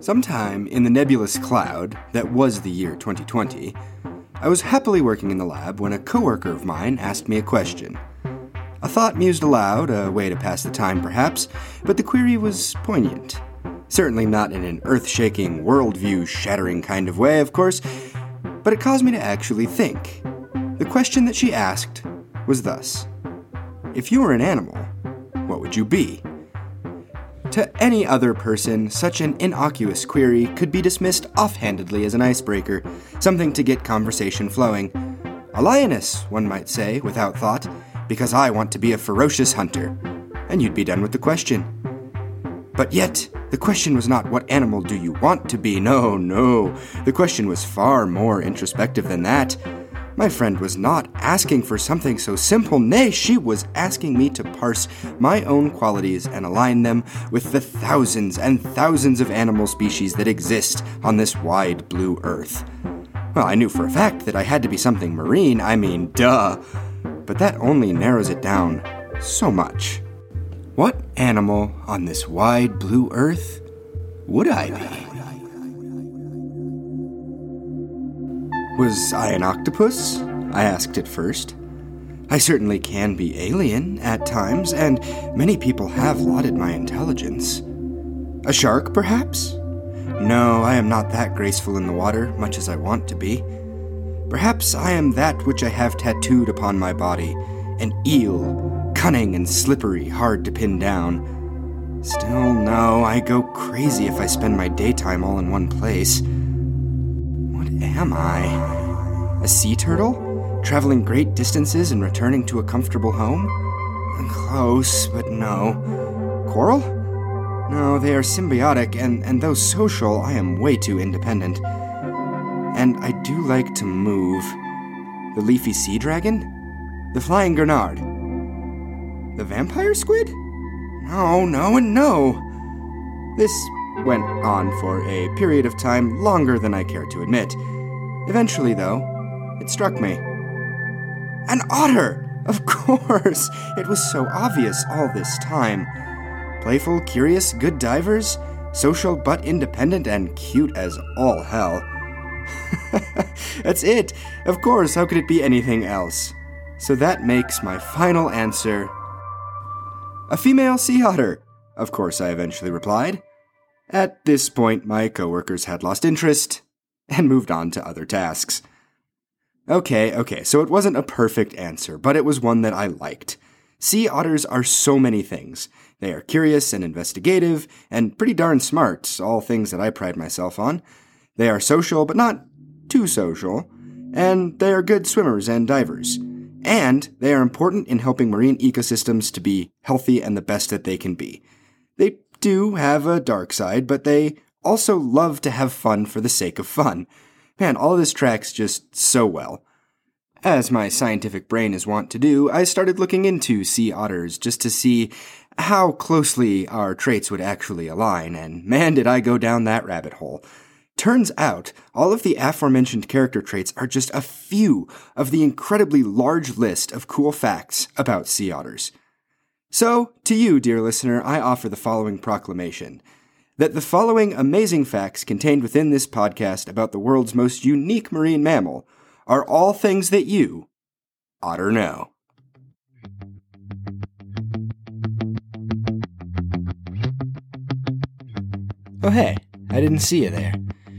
Sometime in the nebulous cloud that was the year 2020, I was happily working in the lab when a coworker of mine asked me a question. A thought mused aloud, a way to pass the time perhaps, but the query was poignant. Certainly not in an earth shaking, worldview shattering kind of way, of course, but it caused me to actually think. The question that she asked was thus If you were an animal, what would you be? To any other person, such an innocuous query could be dismissed offhandedly as an icebreaker, something to get conversation flowing. A lioness, one might say, without thought, because I want to be a ferocious hunter. And you'd be done with the question. But yet, the question was not what animal do you want to be? No, no. The question was far more introspective than that. My friend was not asking for something so simple, nay, she was asking me to parse my own qualities and align them with the thousands and thousands of animal species that exist on this wide blue earth. Well, I knew for a fact that I had to be something marine, I mean, duh. But that only narrows it down so much. What animal on this wide blue earth would I be? Was I an octopus? I asked at first. I certainly can be alien at times, and many people have lauded my intelligence. A shark, perhaps? No, I am not that graceful in the water, much as I want to be. Perhaps I am that which I have tattooed upon my body an eel cunning and slippery, hard to pin down. Still, no, I go crazy if I spend my daytime all in one place. Am I? A sea turtle? Traveling great distances and returning to a comfortable home? Close, but no. Coral? No, they are symbiotic, and, and though social, I am way too independent. And I do like to move. The leafy sea dragon? The flying gurnard? The vampire squid? No, no, and no. This went on for a period of time longer than I care to admit. Eventually, though, it struck me. An otter! Of course! It was so obvious all this time. Playful, curious, good divers, social but independent, and cute as all hell. That's it! Of course, how could it be anything else? So that makes my final answer a female sea otter, of course, I eventually replied. At this point, my coworkers had lost interest and moved on to other tasks. Okay, okay, so it wasn't a perfect answer, but it was one that I liked. Sea otters are so many things. They are curious and investigative, and pretty darn smart, all things that I pride myself on. They are social, but not too social, and they are good swimmers and divers. And they are important in helping marine ecosystems to be healthy and the best that they can be. They do have a dark side, but they also love to have fun for the sake of fun. Man, all this tracks just so well. As my scientific brain is wont to do, I started looking into sea otters just to see how closely our traits would actually align, and man, did I go down that rabbit hole. Turns out, all of the aforementioned character traits are just a few of the incredibly large list of cool facts about sea otters. So, to you, dear listener, I offer the following proclamation that the following amazing facts contained within this podcast about the world's most unique marine mammal are all things that you oughter know. Oh, hey, I didn't see you there.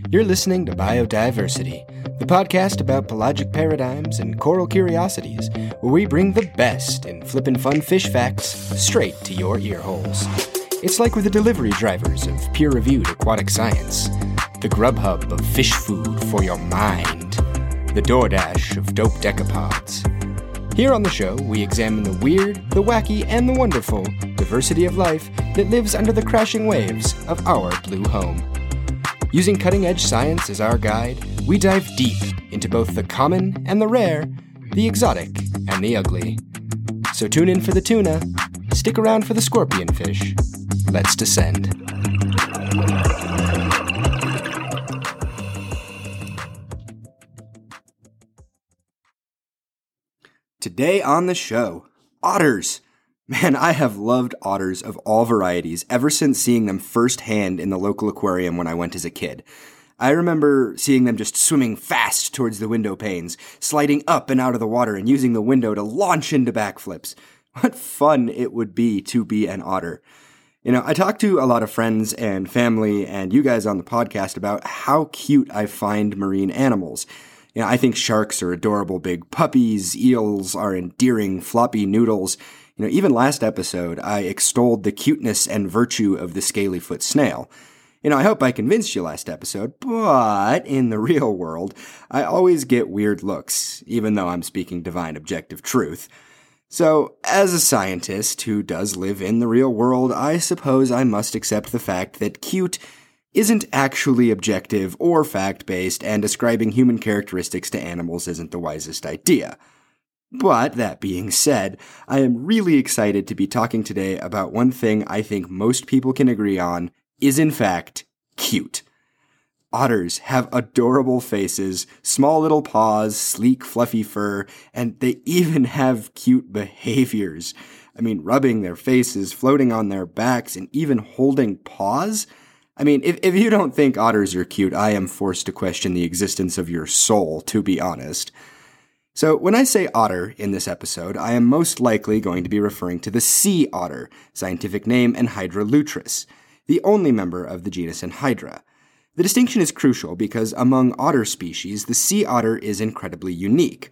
You're listening to Biodiversity, the podcast about pelagic paradigms and coral curiosities, where we bring the best in flippin' fun fish facts straight to your ear holes. It's like we're the delivery drivers of peer reviewed aquatic science, the Grubhub of fish food for your mind, the DoorDash of dope decapods. Here on the show, we examine the weird, the wacky, and the wonderful diversity of life that lives under the crashing waves of our blue home. Using cutting edge science as our guide, we dive deep into both the common and the rare, the exotic and the ugly. So tune in for the tuna, stick around for the scorpion fish. Let's descend. Today on the show, otters. Man, I have loved otters of all varieties ever since seeing them firsthand in the local aquarium when I went as a kid. I remember seeing them just swimming fast towards the window panes, sliding up and out of the water and using the window to launch into backflips. What fun it would be to be an otter. You know, I talk to a lot of friends and family and you guys on the podcast about how cute I find marine animals. You know, I think sharks are adorable big puppies, eels are endearing floppy noodles, you know, even last episode, I extolled the cuteness and virtue of the scalyfoot snail. You know, I hope I convinced you last episode, but in the real world, I always get weird looks, even though I'm speaking divine objective truth. So, as a scientist who does live in the real world, I suppose I must accept the fact that cute isn't actually objective or fact based, and ascribing human characteristics to animals isn't the wisest idea. But that being said, I am really excited to be talking today about one thing I think most people can agree on is in fact cute. Otters have adorable faces, small little paws, sleek fluffy fur, and they even have cute behaviors. I mean, rubbing their faces, floating on their backs, and even holding paws. I mean, if, if you don't think otters are cute, I am forced to question the existence of your soul, to be honest. So, when I say otter in this episode, I am most likely going to be referring to the sea otter, scientific name Enhydra lutris, the only member of the genus Enhydra. The distinction is crucial because among otter species, the sea otter is incredibly unique.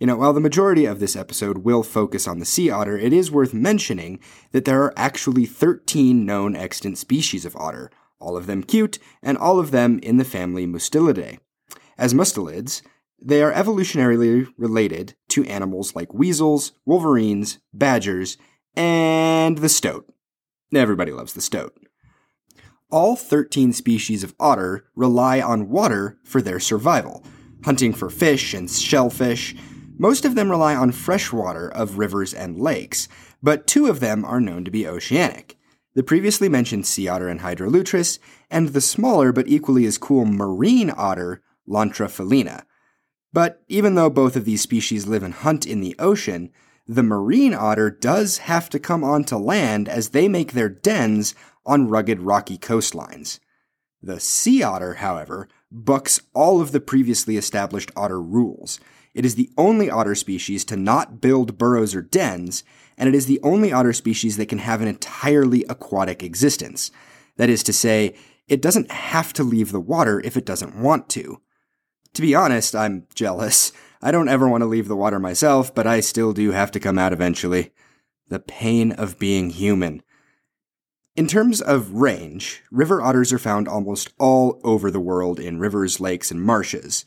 You know, while the majority of this episode will focus on the sea otter, it is worth mentioning that there are actually 13 known extant species of otter, all of them cute, and all of them in the family Mustelidae. As mustelids, they are evolutionarily related to animals like weasels, wolverines, badgers, and the stoat. Everybody loves the stoat. All 13 species of otter rely on water for their survival, hunting for fish and shellfish. Most of them rely on fresh water of rivers and lakes, but two of them are known to be oceanic. The previously mentioned sea otter and lutris, and the smaller but equally as cool marine otter, Lontra felina. But even though both of these species live and hunt in the ocean, the marine otter does have to come onto land as they make their dens on rugged rocky coastlines. The sea otter, however, bucks all of the previously established otter rules. It is the only otter species to not build burrows or dens, and it is the only otter species that can have an entirely aquatic existence. That is to say, it doesn't have to leave the water if it doesn't want to. To be honest, I'm jealous. I don't ever want to leave the water myself, but I still do have to come out eventually. The pain of being human. In terms of range, river otters are found almost all over the world in rivers, lakes, and marshes.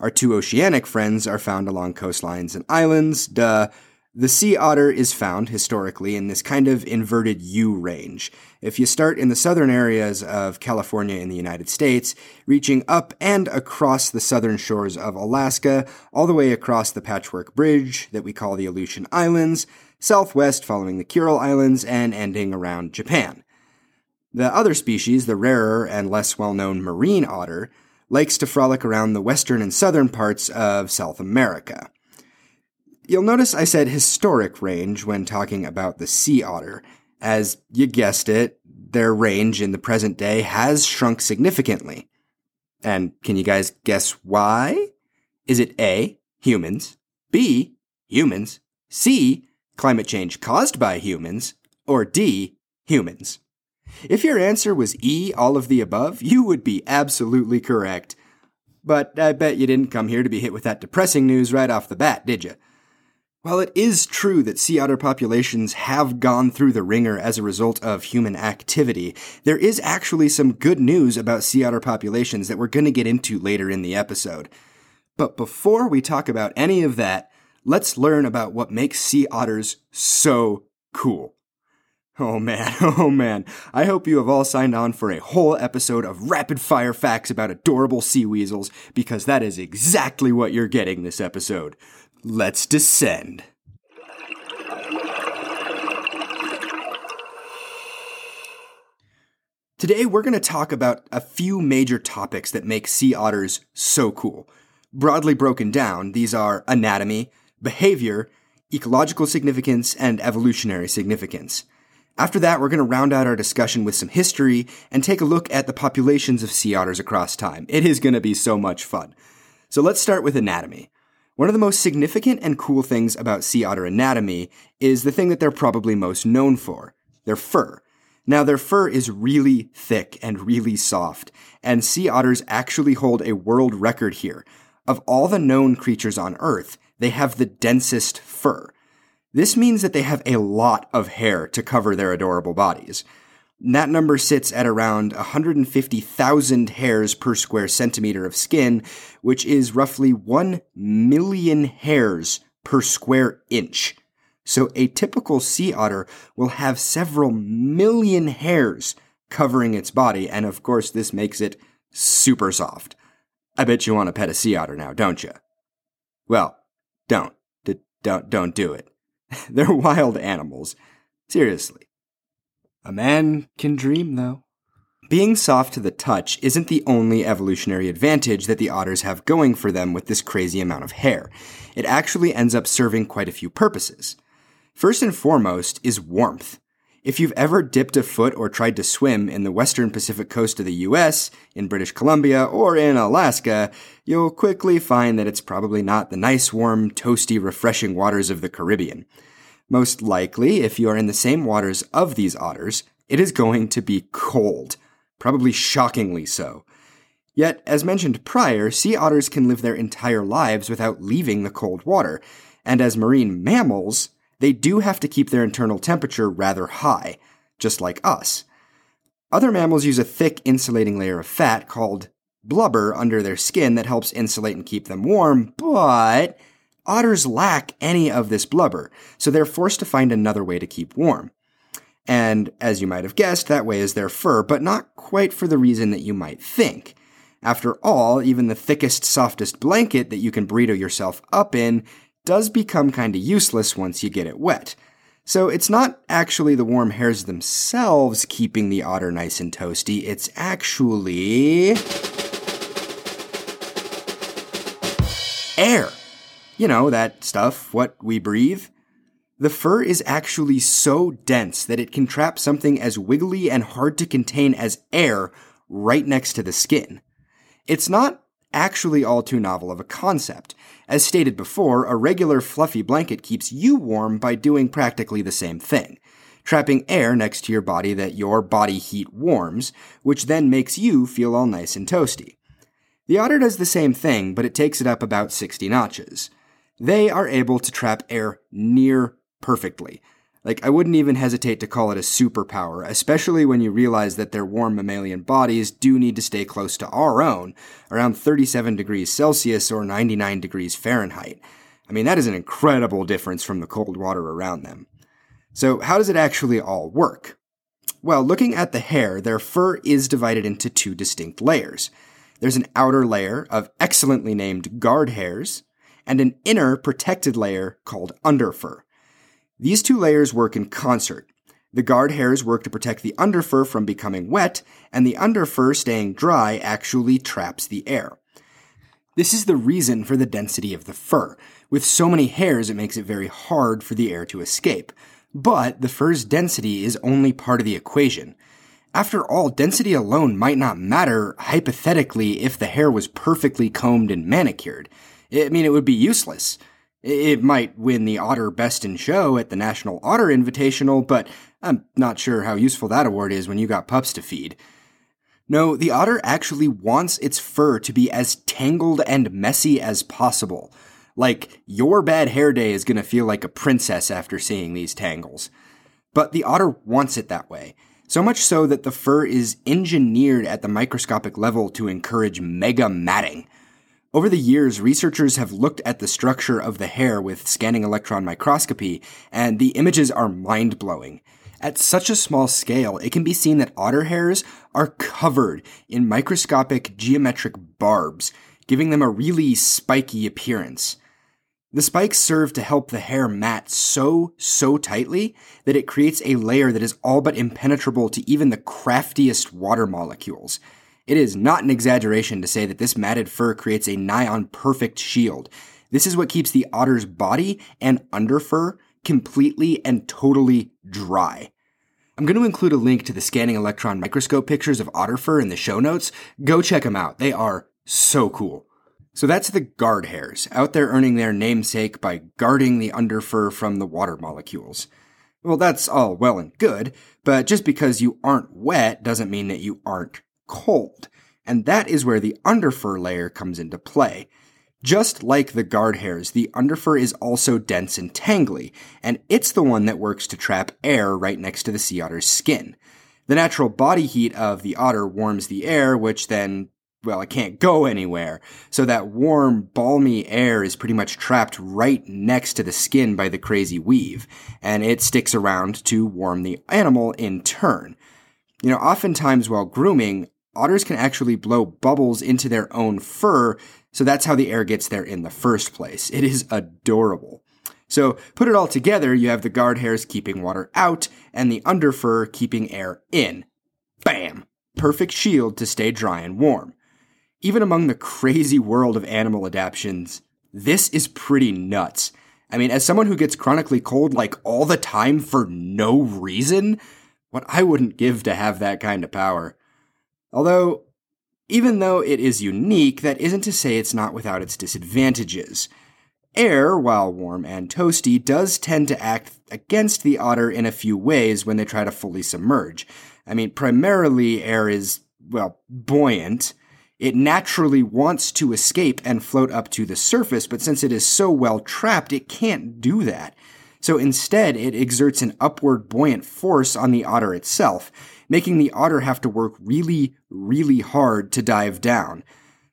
Our two oceanic friends are found along coastlines and islands, duh, the sea otter is found historically in this kind of inverted U range. If you start in the southern areas of California in the United States, reaching up and across the southern shores of Alaska, all the way across the Patchwork Bridge that we call the Aleutian Islands, southwest following the Kuril Islands, and ending around Japan. The other species, the rarer and less well known marine otter, likes to frolic around the western and southern parts of South America. You'll notice I said historic range when talking about the sea otter. As you guessed it, their range in the present day has shrunk significantly. And can you guys guess why? Is it A, humans, B, humans, C, climate change caused by humans, or D, humans? If your answer was E, all of the above, you would be absolutely correct. But I bet you didn't come here to be hit with that depressing news right off the bat, did you? While it is true that sea otter populations have gone through the wringer as a result of human activity, there is actually some good news about sea otter populations that we're going to get into later in the episode. But before we talk about any of that, let's learn about what makes sea otters so cool. Oh man, oh man. I hope you have all signed on for a whole episode of rapid fire facts about adorable sea weasels, because that is exactly what you're getting this episode. Let's descend. Today, we're going to talk about a few major topics that make sea otters so cool. Broadly broken down, these are anatomy, behavior, ecological significance, and evolutionary significance. After that, we're going to round out our discussion with some history and take a look at the populations of sea otters across time. It is going to be so much fun. So let's start with anatomy. One of the most significant and cool things about sea otter anatomy is the thing that they're probably most known for their fur. Now, their fur is really thick and really soft, and sea otters actually hold a world record here. Of all the known creatures on Earth, they have the densest fur. This means that they have a lot of hair to cover their adorable bodies. That number sits at around 150,000 hairs per square centimeter of skin, which is roughly 1 million hairs per square inch. So a typical sea otter will have several million hairs covering its body, and of course, this makes it super soft. I bet you want to pet a sea otter now, don't you? Well, don't. D- don't, don't do it. They're wild animals. Seriously. A man can dream, though. Being soft to the touch isn't the only evolutionary advantage that the otters have going for them with this crazy amount of hair. It actually ends up serving quite a few purposes. First and foremost is warmth. If you've ever dipped a foot or tried to swim in the western Pacific coast of the US, in British Columbia, or in Alaska, you'll quickly find that it's probably not the nice, warm, toasty, refreshing waters of the Caribbean. Most likely, if you are in the same waters of these otters, it is going to be cold, probably shockingly so. Yet, as mentioned prior, sea otters can live their entire lives without leaving the cold water, and as marine mammals, they do have to keep their internal temperature rather high, just like us. Other mammals use a thick insulating layer of fat called blubber under their skin that helps insulate and keep them warm, but otters lack any of this blubber, so they're forced to find another way to keep warm. And as you might have guessed, that way is their fur, but not quite for the reason that you might think. After all, even the thickest, softest blanket that you can burrito yourself up in does become kinda useless once you get it wet. So it's not actually the warm hairs themselves keeping the otter nice and toasty, it's actually. air. You know, that stuff, what we breathe. The fur is actually so dense that it can trap something as wiggly and hard to contain as air right next to the skin. It's not actually all too novel of a concept. As stated before, a regular fluffy blanket keeps you warm by doing practically the same thing, trapping air next to your body that your body heat warms, which then makes you feel all nice and toasty. The otter does the same thing, but it takes it up about 60 notches. They are able to trap air near perfectly, like, I wouldn't even hesitate to call it a superpower, especially when you realize that their warm mammalian bodies do need to stay close to our own, around 37 degrees Celsius or 99 degrees Fahrenheit. I mean, that is an incredible difference from the cold water around them. So, how does it actually all work? Well, looking at the hair, their fur is divided into two distinct layers. There's an outer layer of excellently named guard hairs, and an inner protected layer called underfur. These two layers work in concert. The guard hairs work to protect the underfur from becoming wet, and the underfur staying dry actually traps the air. This is the reason for the density of the fur. With so many hairs, it makes it very hard for the air to escape. But the fur's density is only part of the equation. After all, density alone might not matter hypothetically if the hair was perfectly combed and manicured. I mean, it would be useless. It might win the Otter Best in Show at the National Otter Invitational, but I'm not sure how useful that award is when you got pups to feed. No, the otter actually wants its fur to be as tangled and messy as possible. Like, your bad hair day is gonna feel like a princess after seeing these tangles. But the otter wants it that way. So much so that the fur is engineered at the microscopic level to encourage mega matting. Over the years, researchers have looked at the structure of the hair with scanning electron microscopy, and the images are mind blowing. At such a small scale, it can be seen that otter hairs are covered in microscopic geometric barbs, giving them a really spiky appearance. The spikes serve to help the hair mat so, so tightly that it creates a layer that is all but impenetrable to even the craftiest water molecules. It is not an exaggeration to say that this matted fur creates a nigh on perfect shield. This is what keeps the otter's body and underfur completely and totally dry. I'm going to include a link to the scanning electron microscope pictures of otter fur in the show notes. Go check them out. They are so cool. So that's the guard hairs, out there earning their namesake by guarding the underfur from the water molecules. Well, that's all well and good, but just because you aren't wet doesn't mean that you aren't cold. And that is where the underfur layer comes into play. Just like the guard hairs, the underfur is also dense and tangly, and it's the one that works to trap air right next to the sea otter's skin. The natural body heat of the otter warms the air, which then, well, it can't go anywhere. So that warm, balmy air is pretty much trapped right next to the skin by the crazy weave, and it sticks around to warm the animal in turn. You know, oftentimes while grooming, otters can actually blow bubbles into their own fur so that's how the air gets there in the first place. It is adorable. So put it all together, you have the guard hairs keeping water out and the underfur keeping air in. Bam! Perfect shield to stay dry and warm. Even among the crazy world of animal adaptations, this is pretty nuts. I mean, as someone who gets chronically cold like all the time for no reason, what I wouldn't give to have that kind of power. Although, even though it is unique, that isn't to say it's not without its disadvantages. Air, while warm and toasty, does tend to act against the otter in a few ways when they try to fully submerge. I mean, primarily, air is, well, buoyant. It naturally wants to escape and float up to the surface, but since it is so well trapped, it can't do that. So instead, it exerts an upward buoyant force on the otter itself, making the otter have to work really, really hard to dive down.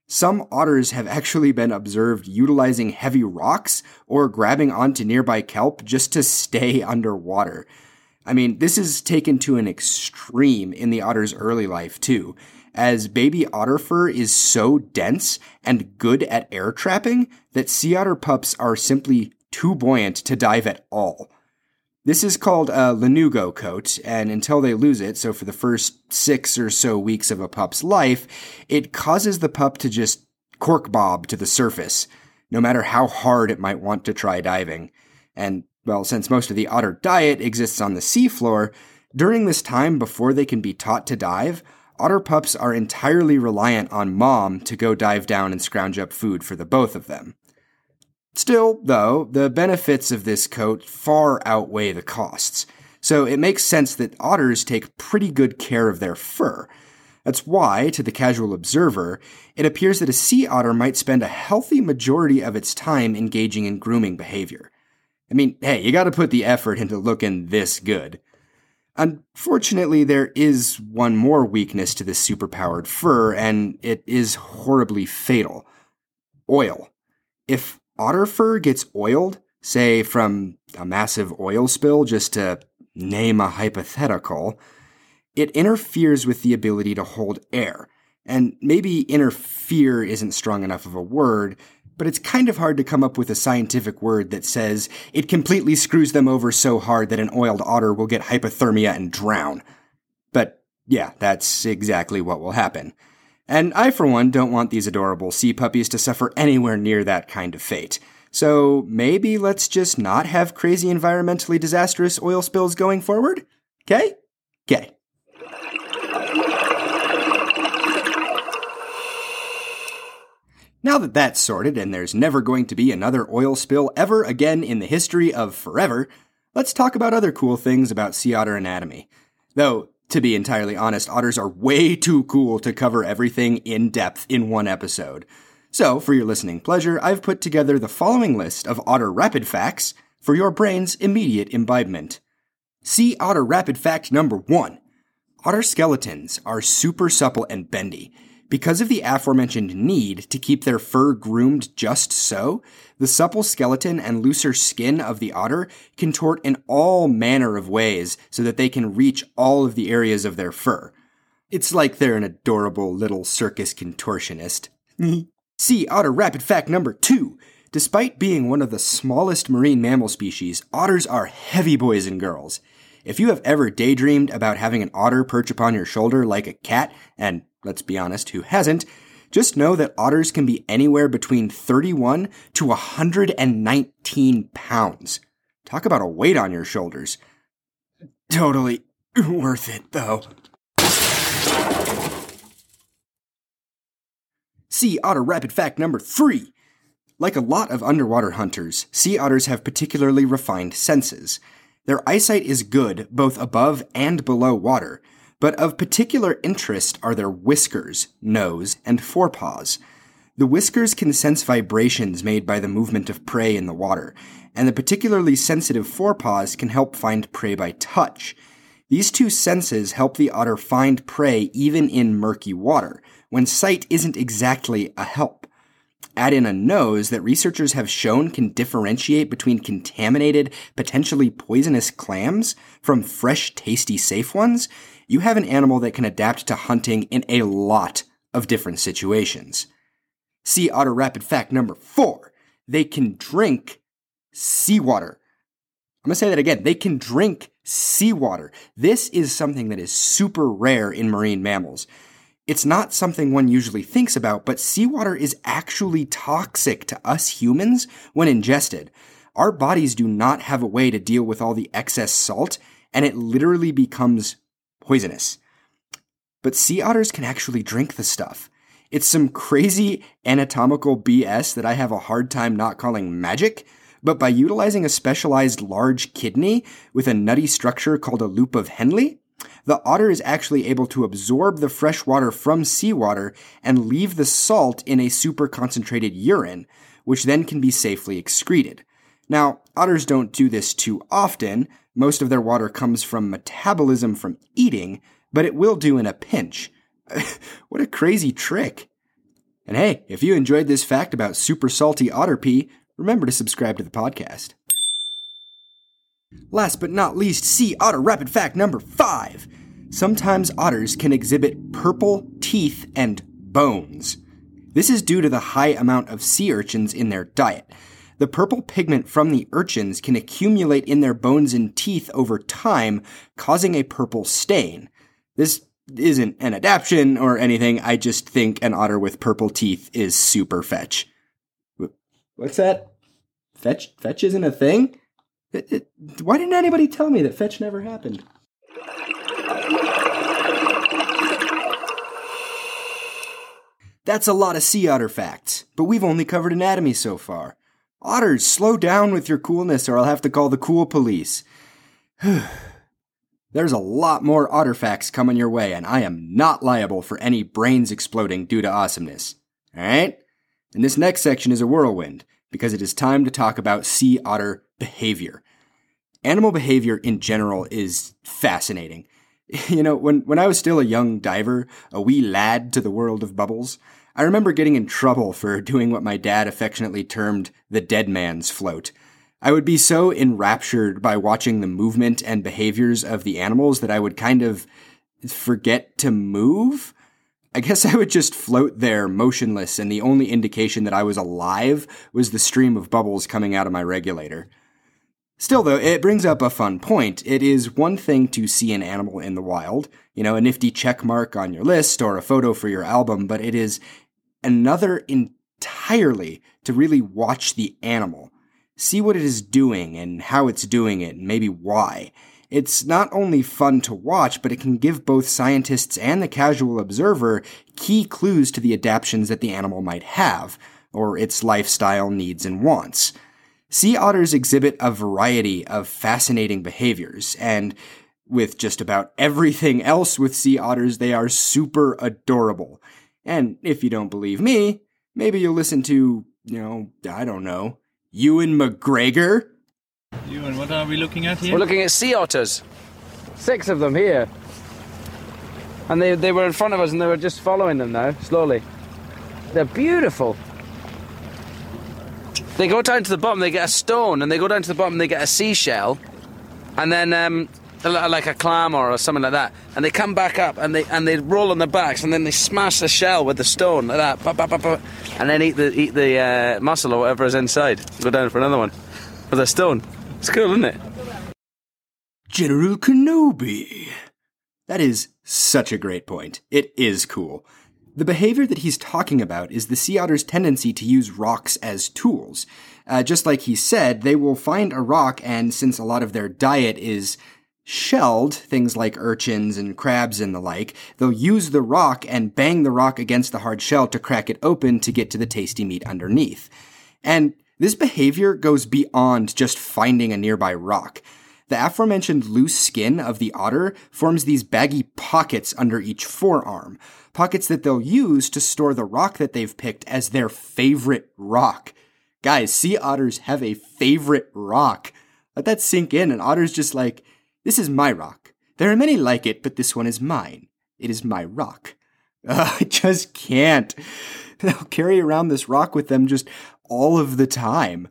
Some otters have actually been observed utilizing heavy rocks or grabbing onto nearby kelp just to stay underwater. I mean, this is taken to an extreme in the otter's early life, too, as baby otter fur is so dense and good at air trapping that sea otter pups are simply too buoyant to dive at all. This is called a lanugo coat, and until they lose it, so for the first six or so weeks of a pup's life, it causes the pup to just cork bob to the surface, no matter how hard it might want to try diving. And, well, since most of the otter diet exists on the seafloor, during this time before they can be taught to dive, otter pups are entirely reliant on mom to go dive down and scrounge up food for the both of them. Still, though, the benefits of this coat far outweigh the costs, so it makes sense that otters take pretty good care of their fur. That's why, to the casual observer, it appears that a sea otter might spend a healthy majority of its time engaging in grooming behavior. I mean, hey, you gotta put the effort into looking this good. Unfortunately, there is one more weakness to this superpowered fur, and it is horribly fatal oil. If otter fur gets oiled, say from a massive oil spill, just to name a hypothetical, it interferes with the ability to hold air. And maybe interfere isn't strong enough of a word, but it's kind of hard to come up with a scientific word that says it completely screws them over so hard that an oiled otter will get hypothermia and drown. But yeah, that's exactly what will happen. And I, for one, don't want these adorable sea puppies to suffer anywhere near that kind of fate. So maybe let's just not have crazy environmentally disastrous oil spills going forward? Okay? Okay. Now that that's sorted and there's never going to be another oil spill ever again in the history of forever, let's talk about other cool things about sea otter anatomy. Though, to be entirely honest, otters are way too cool to cover everything in depth in one episode. So, for your listening pleasure, I've put together the following list of otter rapid facts for your brain's immediate imbibement. Sea otter rapid fact number one. Otter skeletons are super supple and bendy. Because of the aforementioned need to keep their fur groomed just so, the supple skeleton and looser skin of the otter contort in all manner of ways so that they can reach all of the areas of their fur. It's like they're an adorable little circus contortionist. Sea otter rapid fact number two. Despite being one of the smallest marine mammal species, otters are heavy boys and girls. If you have ever daydreamed about having an otter perch upon your shoulder like a cat, and let's be honest, who hasn't, Just know that otters can be anywhere between 31 to 119 pounds. Talk about a weight on your shoulders. Totally worth it, though. Sea otter rapid fact number three. Like a lot of underwater hunters, sea otters have particularly refined senses. Their eyesight is good both above and below water, but of particular interest are their whiskers, nose, and forepaws. The whiskers can sense vibrations made by the movement of prey in the water, and the particularly sensitive forepaws can help find prey by touch. These two senses help the otter find prey even in murky water, when sight isn't exactly a help. Add in a nose that researchers have shown can differentiate between contaminated, potentially poisonous clams from fresh, tasty, safe ones, you have an animal that can adapt to hunting in a lot of different situations. Sea otter rapid fact number four. They can drink seawater. I'm to say that again. They can drink seawater. This is something that is super rare in marine mammals. It's not something one usually thinks about, but seawater is actually toxic to us humans when ingested. Our bodies do not have a way to deal with all the excess salt, and it literally becomes poisonous. But sea otters can actually drink the stuff. It's some crazy anatomical BS that I have a hard time not calling magic, but by utilizing a specialized large kidney with a nutty structure called a loop of Henle, the otter is actually able to absorb the fresh water from seawater and leave the salt in a super concentrated urine, which then can be safely excreted. Now, otters don't do this too often, most of their water comes from metabolism from eating, but it will do in a pinch. what a crazy trick. And hey, if you enjoyed this fact about super salty otter pee, remember to subscribe to the podcast. Last but not least, sea otter rapid fact number five. Sometimes otters can exhibit purple teeth and bones. This is due to the high amount of sea urchins in their diet. The purple pigment from the urchins can accumulate in their bones and teeth over time, causing a purple stain. This isn't an adaptation or anything, I just think an otter with purple teeth is super fetch. What's that? Fetch fetch isn't a thing? It, it, why didn't anybody tell me that fetch never happened? That's a lot of sea otter facts, but we've only covered anatomy so far. Otters, slow down with your coolness or I'll have to call the cool police. There's a lot more otter facts coming your way, and I am not liable for any brains exploding due to awesomeness. Alright? And this next section is a whirlwind, because it is time to talk about sea otter behavior. Animal behavior in general is fascinating. You know, when, when I was still a young diver, a wee lad to the world of bubbles, I remember getting in trouble for doing what my dad affectionately termed the dead man's float. I would be so enraptured by watching the movement and behaviors of the animals that I would kind of forget to move. I guess I would just float there motionless, and the only indication that I was alive was the stream of bubbles coming out of my regulator. Still, though, it brings up a fun point. It is one thing to see an animal in the wild, you know, a nifty check mark on your list or a photo for your album, but it is another entirely to really watch the animal, see what it is doing and how it's doing it, and maybe why. It's not only fun to watch, but it can give both scientists and the casual observer key clues to the adaptations that the animal might have, or its lifestyle needs and wants. Sea otters exhibit a variety of fascinating behaviors, and with just about everything else with sea otters, they are super adorable. And if you don't believe me, maybe you'll listen to, you know, I don't know, Ewan McGregor. Ewan, what are we looking at here? We're looking at sea otters. Six of them here. And they, they were in front of us and they were just following them now, slowly. They're beautiful. They go down to the bottom, they get a stone, and they go down to the bottom, they get a seashell, and then um, like a clam or something like that, and they come back up and they and they roll on their backs and then they smash the shell with the stone like that, bah, bah, bah, and then eat the eat the uh, mussel or whatever is inside. Go down for another one with a stone. It's cool, isn't it? General Kenobi. That is such a great point. It is cool. The behavior that he's talking about is the sea otter's tendency to use rocks as tools. Uh, just like he said, they will find a rock, and since a lot of their diet is shelled, things like urchins and crabs and the like, they'll use the rock and bang the rock against the hard shell to crack it open to get to the tasty meat underneath. And this behavior goes beyond just finding a nearby rock. The aforementioned loose skin of the otter forms these baggy pockets under each forearm, pockets that they'll use to store the rock that they've picked as their favorite rock. Guys, sea otters have a favorite rock. Let that sink in, and otter's just like, this is my rock. There are many like it, but this one is mine. It is my rock. Uh, I just can't. They'll carry around this rock with them just all of the time.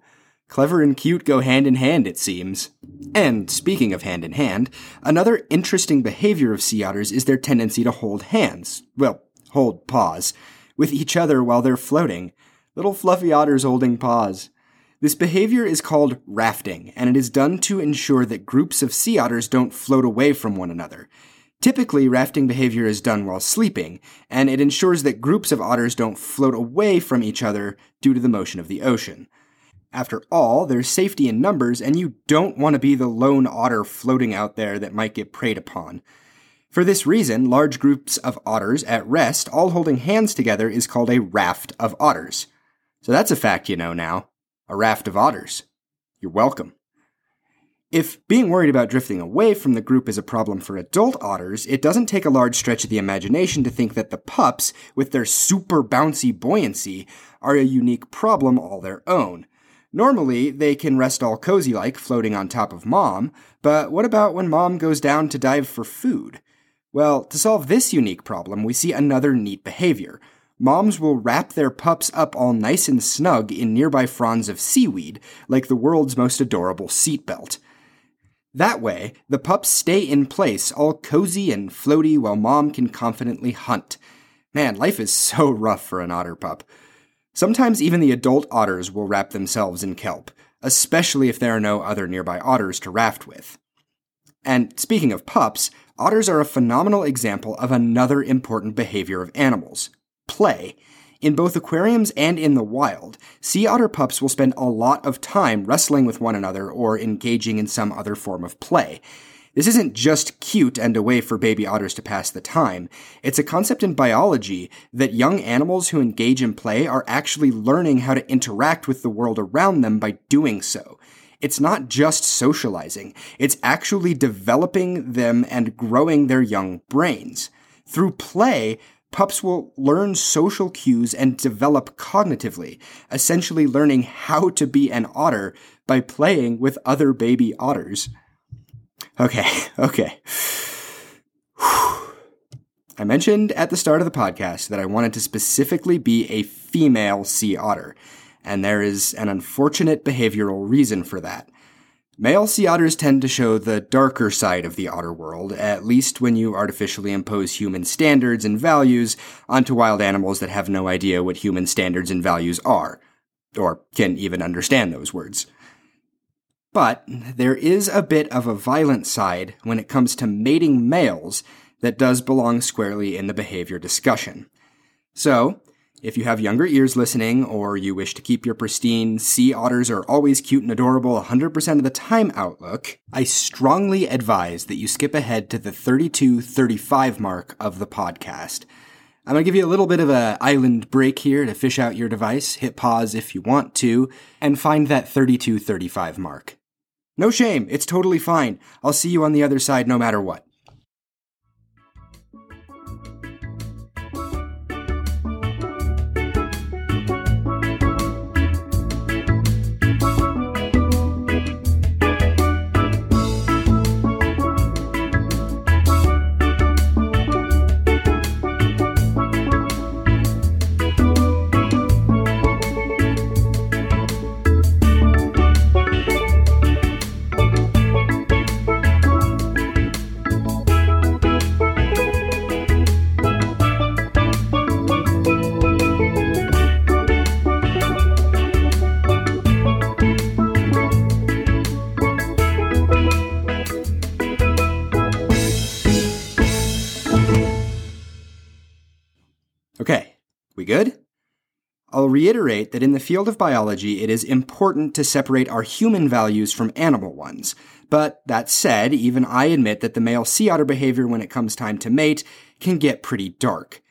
Clever and cute go hand in hand, it seems. And speaking of hand in hand, another interesting behavior of sea otters is their tendency to hold hands. Well, hold paws. With each other while they're floating. Little fluffy otters holding paws. This behavior is called rafting, and it is done to ensure that groups of sea otters don't float away from one another. Typically, rafting behavior is done while sleeping, and it ensures that groups of otters don't float away from each other due to the motion of the ocean. After all, there's safety in numbers, and you don't want to be the lone otter floating out there that might get preyed upon. For this reason, large groups of otters at rest, all holding hands together, is called a raft of otters. So that's a fact you know now. A raft of otters. You're welcome. If being worried about drifting away from the group is a problem for adult otters, it doesn't take a large stretch of the imagination to think that the pups, with their super bouncy buoyancy, are a unique problem all their own. Normally, they can rest all cozy like floating on top of mom, but what about when mom goes down to dive for food? Well, to solve this unique problem, we see another neat behavior. Moms will wrap their pups up all nice and snug in nearby fronds of seaweed, like the world's most adorable seatbelt. That way, the pups stay in place, all cozy and floaty, while mom can confidently hunt. Man, life is so rough for an otter pup. Sometimes even the adult otters will wrap themselves in kelp, especially if there are no other nearby otters to raft with. And speaking of pups, otters are a phenomenal example of another important behavior of animals play. In both aquariums and in the wild, sea otter pups will spend a lot of time wrestling with one another or engaging in some other form of play. This isn't just cute and a way for baby otters to pass the time. It's a concept in biology that young animals who engage in play are actually learning how to interact with the world around them by doing so. It's not just socializing, it's actually developing them and growing their young brains. Through play, pups will learn social cues and develop cognitively, essentially learning how to be an otter by playing with other baby otters. Okay, okay. I mentioned at the start of the podcast that I wanted to specifically be a female sea otter, and there is an unfortunate behavioral reason for that. Male sea otters tend to show the darker side of the otter world, at least when you artificially impose human standards and values onto wild animals that have no idea what human standards and values are, or can even understand those words. But there is a bit of a violent side when it comes to mating males that does belong squarely in the behavior discussion. So, if you have younger ears listening, or you wish to keep your pristine sea otters are always cute and adorable 100% of the time outlook, I strongly advise that you skip ahead to the 32 35 mark of the podcast. I'm going to give you a little bit of a island break here to fish out your device, hit pause if you want to, and find that 32 35 mark. No shame, it's totally fine. I'll see you on the other side no matter what. I'll reiterate that in the field of biology, it is important to separate our human values from animal ones. But that said, even I admit that the male sea otter behavior when it comes time to mate can get pretty dark.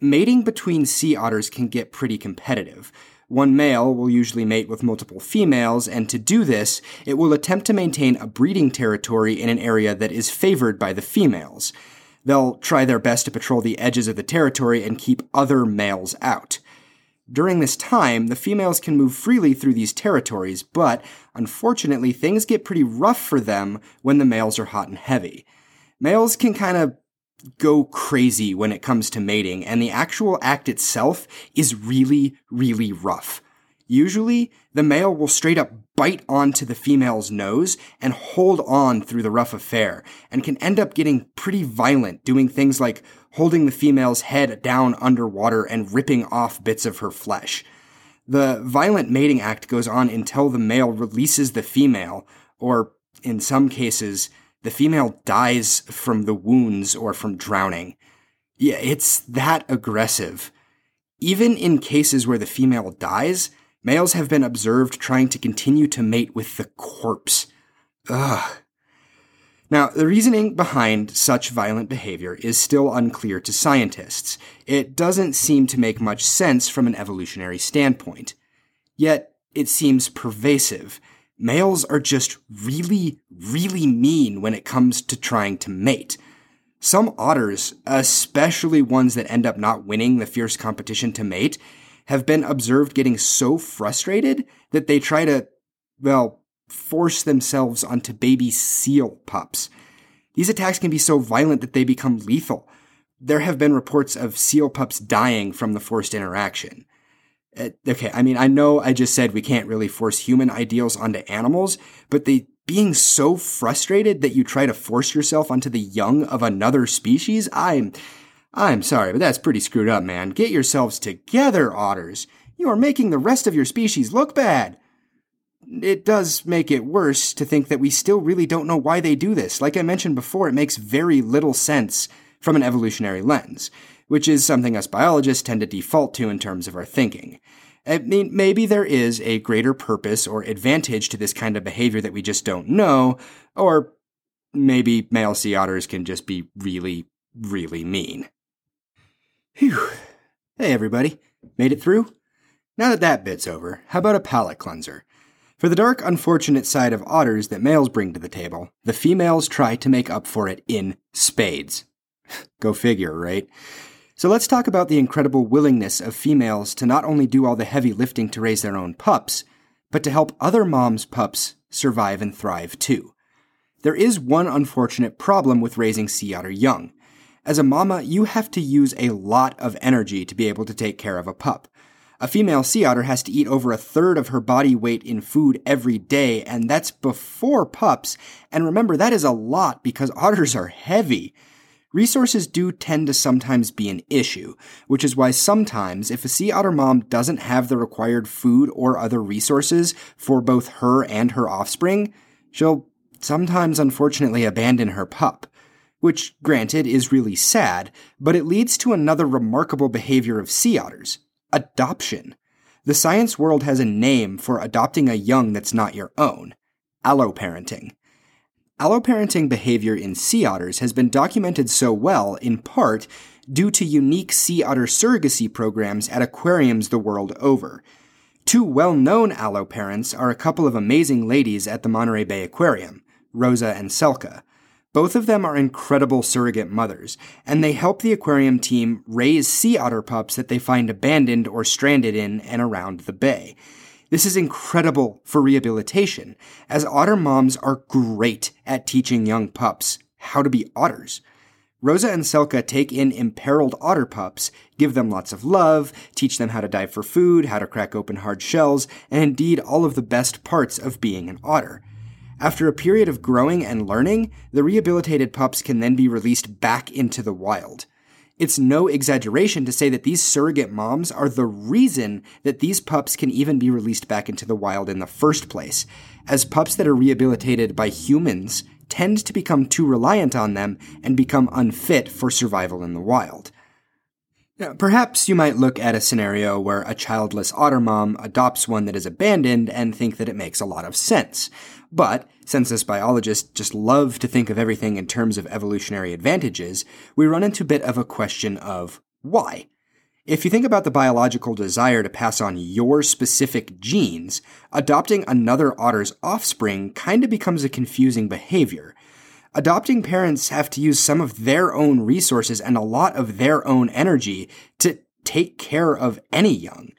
Mating between sea otters can get pretty competitive. One male will usually mate with multiple females, and to do this, it will attempt to maintain a breeding territory in an area that is favored by the females. They'll try their best to patrol the edges of the territory and keep other males out. During this time, the females can move freely through these territories, but unfortunately, things get pretty rough for them when the males are hot and heavy. Males can kind of go crazy when it comes to mating, and the actual act itself is really, really rough. Usually, the male will straight up bite onto the female's nose and hold on through the rough affair, and can end up getting pretty violent, doing things like holding the female's head down underwater and ripping off bits of her flesh. The violent mating act goes on until the male releases the female, or in some cases, the female dies from the wounds or from drowning. Yeah, it's that aggressive. Even in cases where the female dies, males have been observed trying to continue to mate with the corpse. Ugh. Now, the reasoning behind such violent behavior is still unclear to scientists. It doesn't seem to make much sense from an evolutionary standpoint. Yet, it seems pervasive. Males are just really, really mean when it comes to trying to mate. Some otters, especially ones that end up not winning the fierce competition to mate, have been observed getting so frustrated that they try to, well, force themselves onto baby seal pups. These attacks can be so violent that they become lethal. There have been reports of seal pups dying from the forced interaction. Uh, okay, I mean, I know I just said we can't really force human ideals onto animals, but the being so frustrated that you try to force yourself onto the young of another species, I'm I'm sorry, but that's pretty screwed up, man. Get yourselves together, otters. You are making the rest of your species look bad it does make it worse to think that we still really don't know why they do this. Like I mentioned before, it makes very little sense from an evolutionary lens, which is something us biologists tend to default to in terms of our thinking. I mean, maybe there is a greater purpose or advantage to this kind of behavior that we just don't know, or maybe male sea otters can just be really, really mean. Phew. Hey, everybody. Made it through? Now that that bit's over, how about a palate cleanser? For the dark, unfortunate side of otters that males bring to the table, the females try to make up for it in spades. Go figure, right? So let's talk about the incredible willingness of females to not only do all the heavy lifting to raise their own pups, but to help other moms' pups survive and thrive too. There is one unfortunate problem with raising sea otter young. As a mama, you have to use a lot of energy to be able to take care of a pup. A female sea otter has to eat over a third of her body weight in food every day, and that's before pups. And remember, that is a lot because otters are heavy. Resources do tend to sometimes be an issue, which is why sometimes, if a sea otter mom doesn't have the required food or other resources for both her and her offspring, she'll sometimes unfortunately abandon her pup. Which, granted, is really sad, but it leads to another remarkable behavior of sea otters adoption. The science world has a name for adopting a young that's not your own alloparenting. Alloparenting behavior in sea otters has been documented so well, in part, due to unique sea otter surrogacy programs at aquariums the world over. Two well known alloparents are a couple of amazing ladies at the Monterey Bay Aquarium, Rosa and Selka. Both of them are incredible surrogate mothers, and they help the aquarium team raise sea otter pups that they find abandoned or stranded in and around the bay. This is incredible for rehabilitation, as otter moms are great at teaching young pups how to be otters. Rosa and Selka take in imperiled otter pups, give them lots of love, teach them how to dive for food, how to crack open hard shells, and indeed all of the best parts of being an otter. After a period of growing and learning, the rehabilitated pups can then be released back into the wild. It's no exaggeration to say that these surrogate moms are the reason that these pups can even be released back into the wild in the first place, as pups that are rehabilitated by humans tend to become too reliant on them and become unfit for survival in the wild. Perhaps you might look at a scenario where a childless otter mom adopts one that is abandoned and think that it makes a lot of sense. But, since us biologists just love to think of everything in terms of evolutionary advantages, we run into a bit of a question of why. If you think about the biological desire to pass on your specific genes, adopting another otter's offspring kind of becomes a confusing behavior. Adopting parents have to use some of their own resources and a lot of their own energy to take care of any young.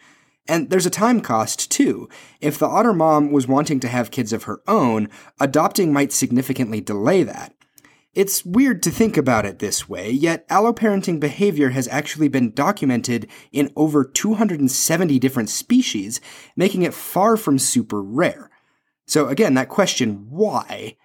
And there's a time cost too. If the otter mom was wanting to have kids of her own, adopting might significantly delay that. It's weird to think about it this way, yet alloparenting behavior has actually been documented in over 270 different species, making it far from super rare. So again, that question, why,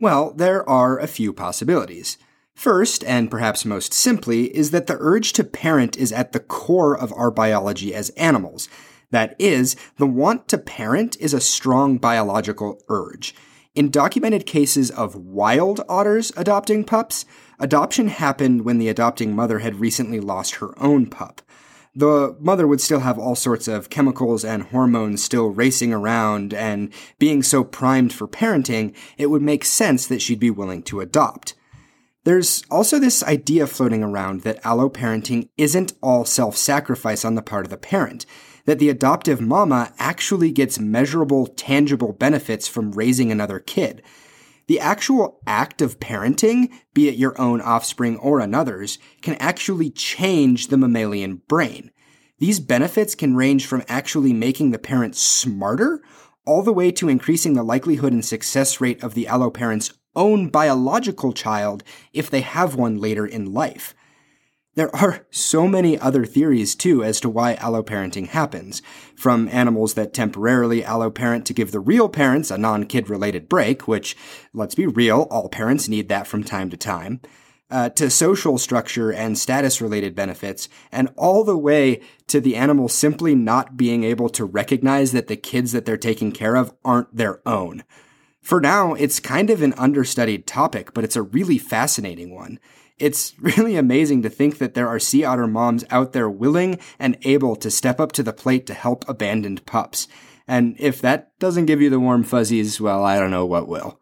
well, there are a few possibilities. First, and perhaps most simply, is that the urge to parent is at the core of our biology as animals. That is, the want to parent is a strong biological urge. In documented cases of wild otters adopting pups, adoption happened when the adopting mother had recently lost her own pup the mother would still have all sorts of chemicals and hormones still racing around, and being so primed for parenting, it would make sense that she'd be willing to adopt. There's also this idea floating around that alloparenting isn't all self sacrifice on the part of the parent, that the adoptive mama actually gets measurable, tangible benefits from raising another kid. The actual act of parenting, be it your own offspring or another's, can actually change the mammalian brain. These benefits can range from actually making the parent smarter all the way to increasing the likelihood and success rate of the alloparent's own biological child if they have one later in life. There are so many other theories, too, as to why alloparenting happens. From animals that temporarily alloparent to give the real parents a non kid related break, which, let's be real, all parents need that from time to time, uh, to social structure and status related benefits, and all the way to the animal simply not being able to recognize that the kids that they're taking care of aren't their own. For now, it's kind of an understudied topic, but it's a really fascinating one. It's really amazing to think that there are sea otter moms out there willing and able to step up to the plate to help abandoned pups. And if that doesn't give you the warm fuzzies, well, I don't know what will.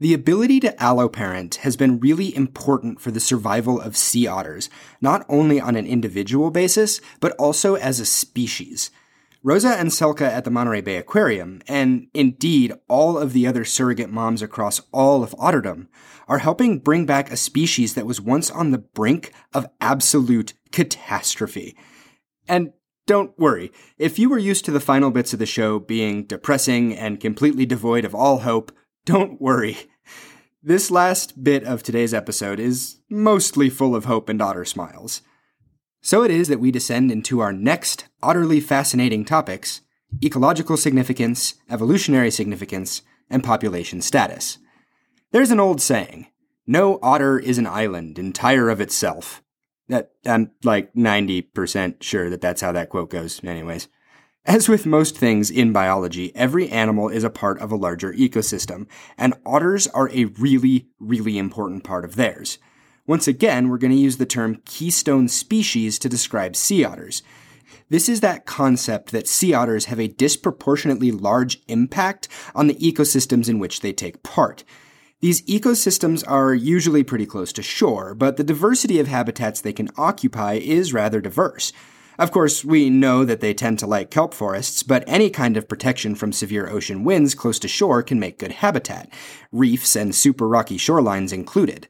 The ability to alloparent has been really important for the survival of sea otters, not only on an individual basis, but also as a species. Rosa and Selka at the Monterey Bay Aquarium, and indeed all of the other surrogate moms across all of Otterdom, are helping bring back a species that was once on the brink of absolute catastrophe. And don't worry, if you were used to the final bits of the show being depressing and completely devoid of all hope, don't worry. This last bit of today's episode is mostly full of hope and otter smiles. So it is that we descend into our next utterly fascinating topics ecological significance, evolutionary significance, and population status. There's an old saying no otter is an island entire of itself. That, I'm like 90% sure that that's how that quote goes, anyways. As with most things in biology, every animal is a part of a larger ecosystem, and otters are a really, really important part of theirs. Once again, we're going to use the term keystone species to describe sea otters. This is that concept that sea otters have a disproportionately large impact on the ecosystems in which they take part. These ecosystems are usually pretty close to shore, but the diversity of habitats they can occupy is rather diverse. Of course, we know that they tend to like kelp forests, but any kind of protection from severe ocean winds close to shore can make good habitat, reefs and super rocky shorelines included.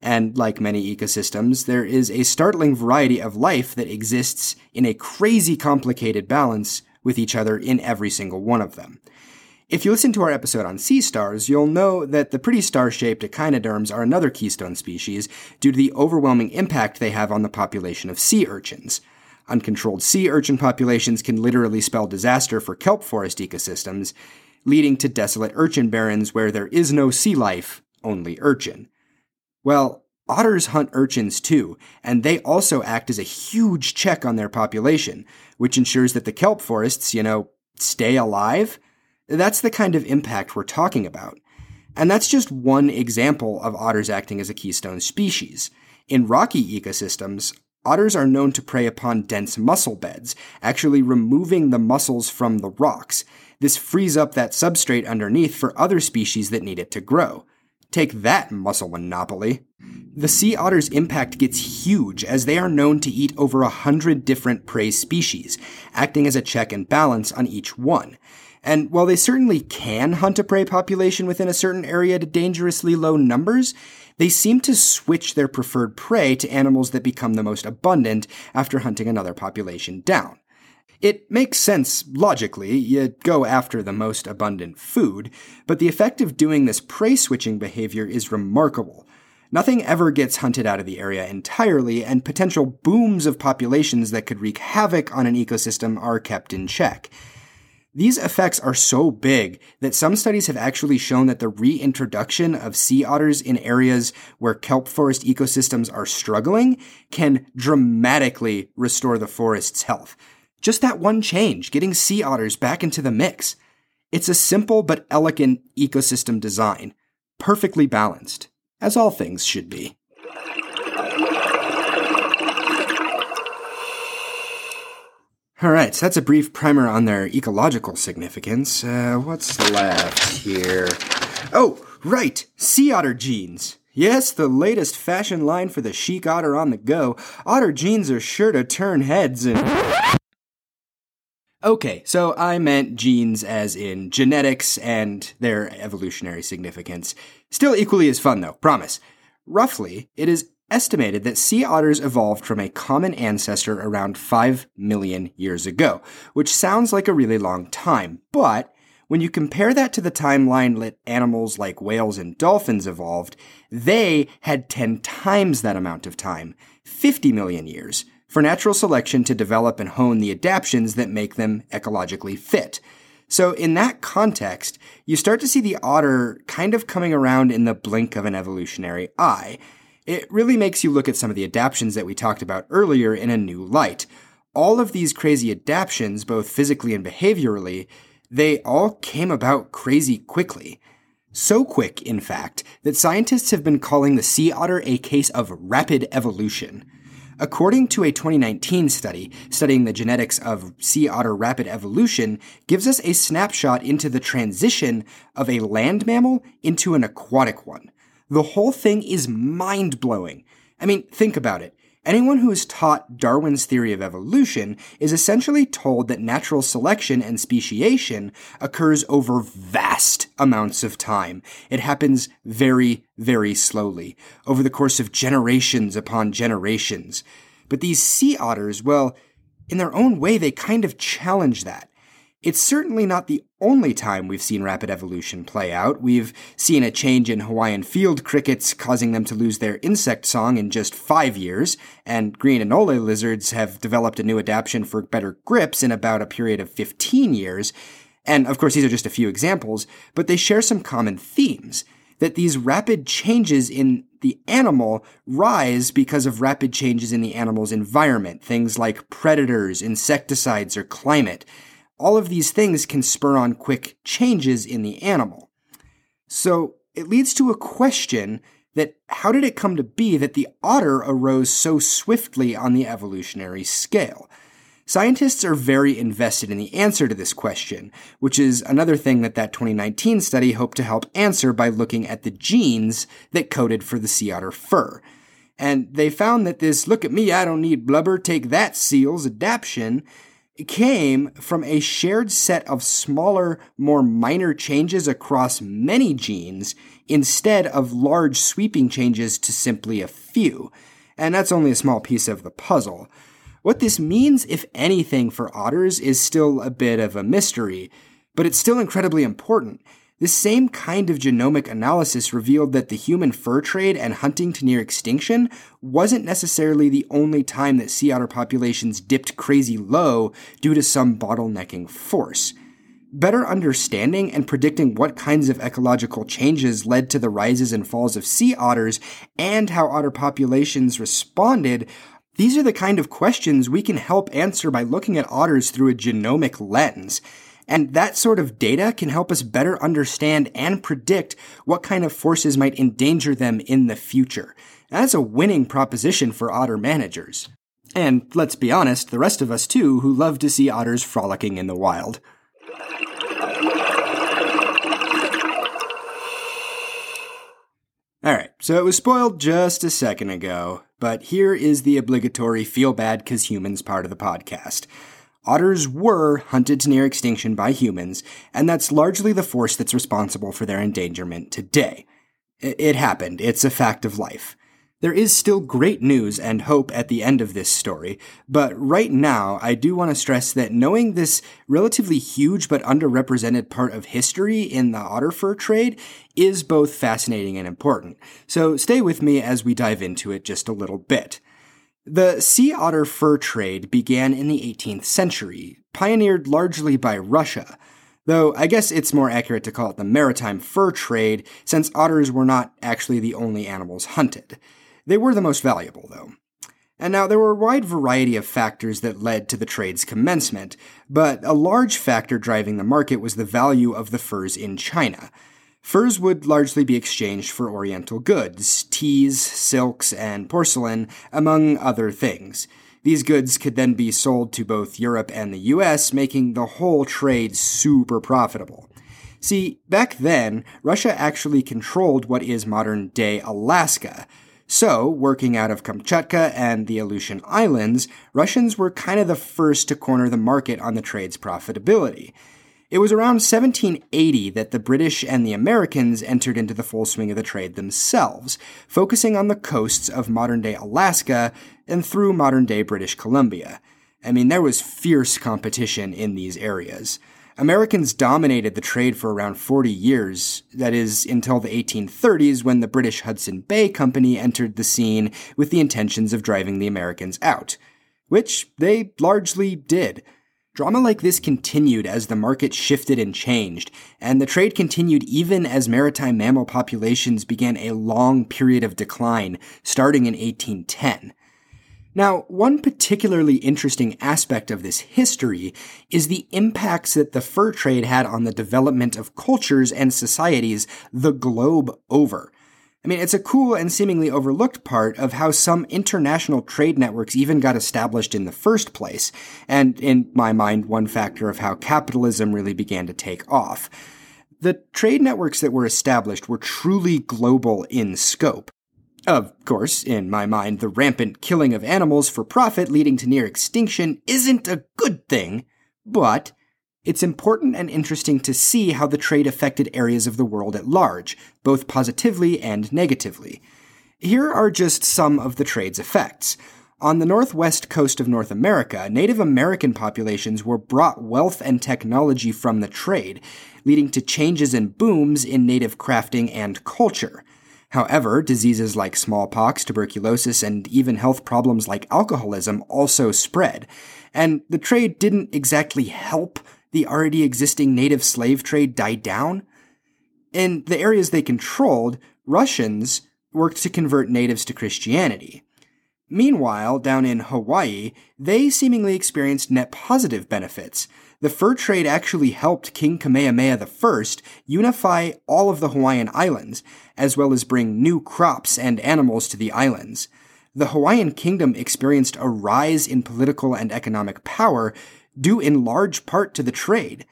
And like many ecosystems, there is a startling variety of life that exists in a crazy complicated balance with each other in every single one of them. If you listen to our episode on sea stars, you'll know that the pretty star-shaped echinoderms are another keystone species due to the overwhelming impact they have on the population of sea urchins. Uncontrolled sea urchin populations can literally spell disaster for kelp forest ecosystems, leading to desolate urchin barrens where there is no sea life, only urchin. Well, otters hunt urchins too, and they also act as a huge check on their population, which ensures that the kelp forests, you know, stay alive. That's the kind of impact we're talking about. And that's just one example of otters acting as a keystone species. In rocky ecosystems, otters are known to prey upon dense mussel beds, actually removing the mussels from the rocks. This frees up that substrate underneath for other species that need it to grow. Take that, mussel monopoly. The sea otter's impact gets huge as they are known to eat over a hundred different prey species, acting as a check and balance on each one. And while they certainly can hunt a prey population within a certain area to dangerously low numbers, they seem to switch their preferred prey to animals that become the most abundant after hunting another population down. It makes sense logically, you go after the most abundant food, but the effect of doing this prey switching behavior is remarkable. Nothing ever gets hunted out of the area entirely, and potential booms of populations that could wreak havoc on an ecosystem are kept in check. These effects are so big that some studies have actually shown that the reintroduction of sea otters in areas where kelp forest ecosystems are struggling can dramatically restore the forest's health. Just that one change, getting sea otters back into the mix. It's a simple but elegant ecosystem design, perfectly balanced, as all things should be. All right, so that's a brief primer on their ecological significance. Uh, what's left here? Oh, right, sea otter jeans. Yes, the latest fashion line for the chic otter on the go. Otter jeans are sure to turn heads and. Okay, so I meant genes as in genetics and their evolutionary significance. Still equally as fun though, promise. Roughly, it is estimated that sea otters evolved from a common ancestor around 5 million years ago, which sounds like a really long time, but when you compare that to the timeline that animals like whales and dolphins evolved, they had 10 times that amount of time, 50 million years, for natural selection to develop and hone the adaptations that make them ecologically fit. So, in that context, you start to see the otter kind of coming around in the blink of an evolutionary eye it really makes you look at some of the adaptations that we talked about earlier in a new light. All of these crazy adaptations, both physically and behaviorally, they all came about crazy quickly. So quick, in fact, that scientists have been calling the sea otter a case of rapid evolution. According to a 2019 study studying the genetics of sea otter rapid evolution, gives us a snapshot into the transition of a land mammal into an aquatic one. The whole thing is mind blowing. I mean, think about it. Anyone who is taught Darwin's theory of evolution is essentially told that natural selection and speciation occurs over vast amounts of time. It happens very, very slowly, over the course of generations upon generations. But these sea otters, well, in their own way, they kind of challenge that. It's certainly not the only time we've seen rapid evolution play out. We've seen a change in Hawaiian field crickets causing them to lose their insect song in just five years, and green anole lizards have developed a new adaptation for better grips in about a period of 15 years. And of course, these are just a few examples, but they share some common themes. That these rapid changes in the animal rise because of rapid changes in the animal's environment, things like predators, insecticides, or climate all of these things can spur on quick changes in the animal. So it leads to a question that how did it come to be that the otter arose so swiftly on the evolutionary scale? Scientists are very invested in the answer to this question, which is another thing that that 2019 study hoped to help answer by looking at the genes that coded for the sea otter fur. And they found that this look at me, I don't need blubber, take that seal's adaptation came from a shared set of smaller, more minor changes across many genes instead of large sweeping changes to simply a few. And that's only a small piece of the puzzle. What this means, if anything, for otters is still a bit of a mystery, but it's still incredibly important this same kind of genomic analysis revealed that the human fur trade and hunting to near extinction wasn't necessarily the only time that sea otter populations dipped crazy low due to some bottlenecking force. Better understanding and predicting what kinds of ecological changes led to the rises and falls of sea otters and how otter populations responded these are the kind of questions we can help answer by looking at otters through a genomic lens. And that sort of data can help us better understand and predict what kind of forces might endanger them in the future. That's a winning proposition for otter managers. And let's be honest, the rest of us too, who love to see otters frolicking in the wild. Alright, so it was spoiled just a second ago, but here is the obligatory feel bad cause humans part of the podcast. Otters were hunted to near extinction by humans, and that's largely the force that's responsible for their endangerment today. It happened. It's a fact of life. There is still great news and hope at the end of this story, but right now I do want to stress that knowing this relatively huge but underrepresented part of history in the otter fur trade is both fascinating and important. So stay with me as we dive into it just a little bit. The sea otter fur trade began in the 18th century, pioneered largely by Russia. Though I guess it's more accurate to call it the maritime fur trade, since otters were not actually the only animals hunted. They were the most valuable, though. And now there were a wide variety of factors that led to the trade's commencement, but a large factor driving the market was the value of the furs in China. Furs would largely be exchanged for oriental goods, teas, silks, and porcelain, among other things. These goods could then be sold to both Europe and the US, making the whole trade super profitable. See, back then, Russia actually controlled what is modern day Alaska, so, working out of Kamchatka and the Aleutian Islands, Russians were kind of the first to corner the market on the trade's profitability. It was around 1780 that the British and the Americans entered into the full swing of the trade themselves, focusing on the coasts of modern day Alaska and through modern day British Columbia. I mean, there was fierce competition in these areas. Americans dominated the trade for around 40 years, that is, until the 1830s when the British Hudson Bay Company entered the scene with the intentions of driving the Americans out. Which they largely did. Drama like this continued as the market shifted and changed, and the trade continued even as maritime mammal populations began a long period of decline, starting in 1810. Now, one particularly interesting aspect of this history is the impacts that the fur trade had on the development of cultures and societies the globe over. I mean, it's a cool and seemingly overlooked part of how some international trade networks even got established in the first place, and in my mind, one factor of how capitalism really began to take off. The trade networks that were established were truly global in scope. Of course, in my mind, the rampant killing of animals for profit leading to near extinction isn't a good thing, but it's important and interesting to see how the trade affected areas of the world at large, both positively and negatively. Here are just some of the trade's effects. On the northwest coast of North America, Native American populations were brought wealth and technology from the trade, leading to changes and booms in native crafting and culture. However, diseases like smallpox, tuberculosis, and even health problems like alcoholism also spread, and the trade didn't exactly help the already existing native slave trade die down. In the areas they controlled, Russians worked to convert natives to Christianity. Meanwhile, down in Hawaii, they seemingly experienced net positive benefits, the fur trade actually helped King Kamehameha I unify all of the Hawaiian Islands, as well as bring new crops and animals to the islands. The Hawaiian kingdom experienced a rise in political and economic power due in large part to the trade.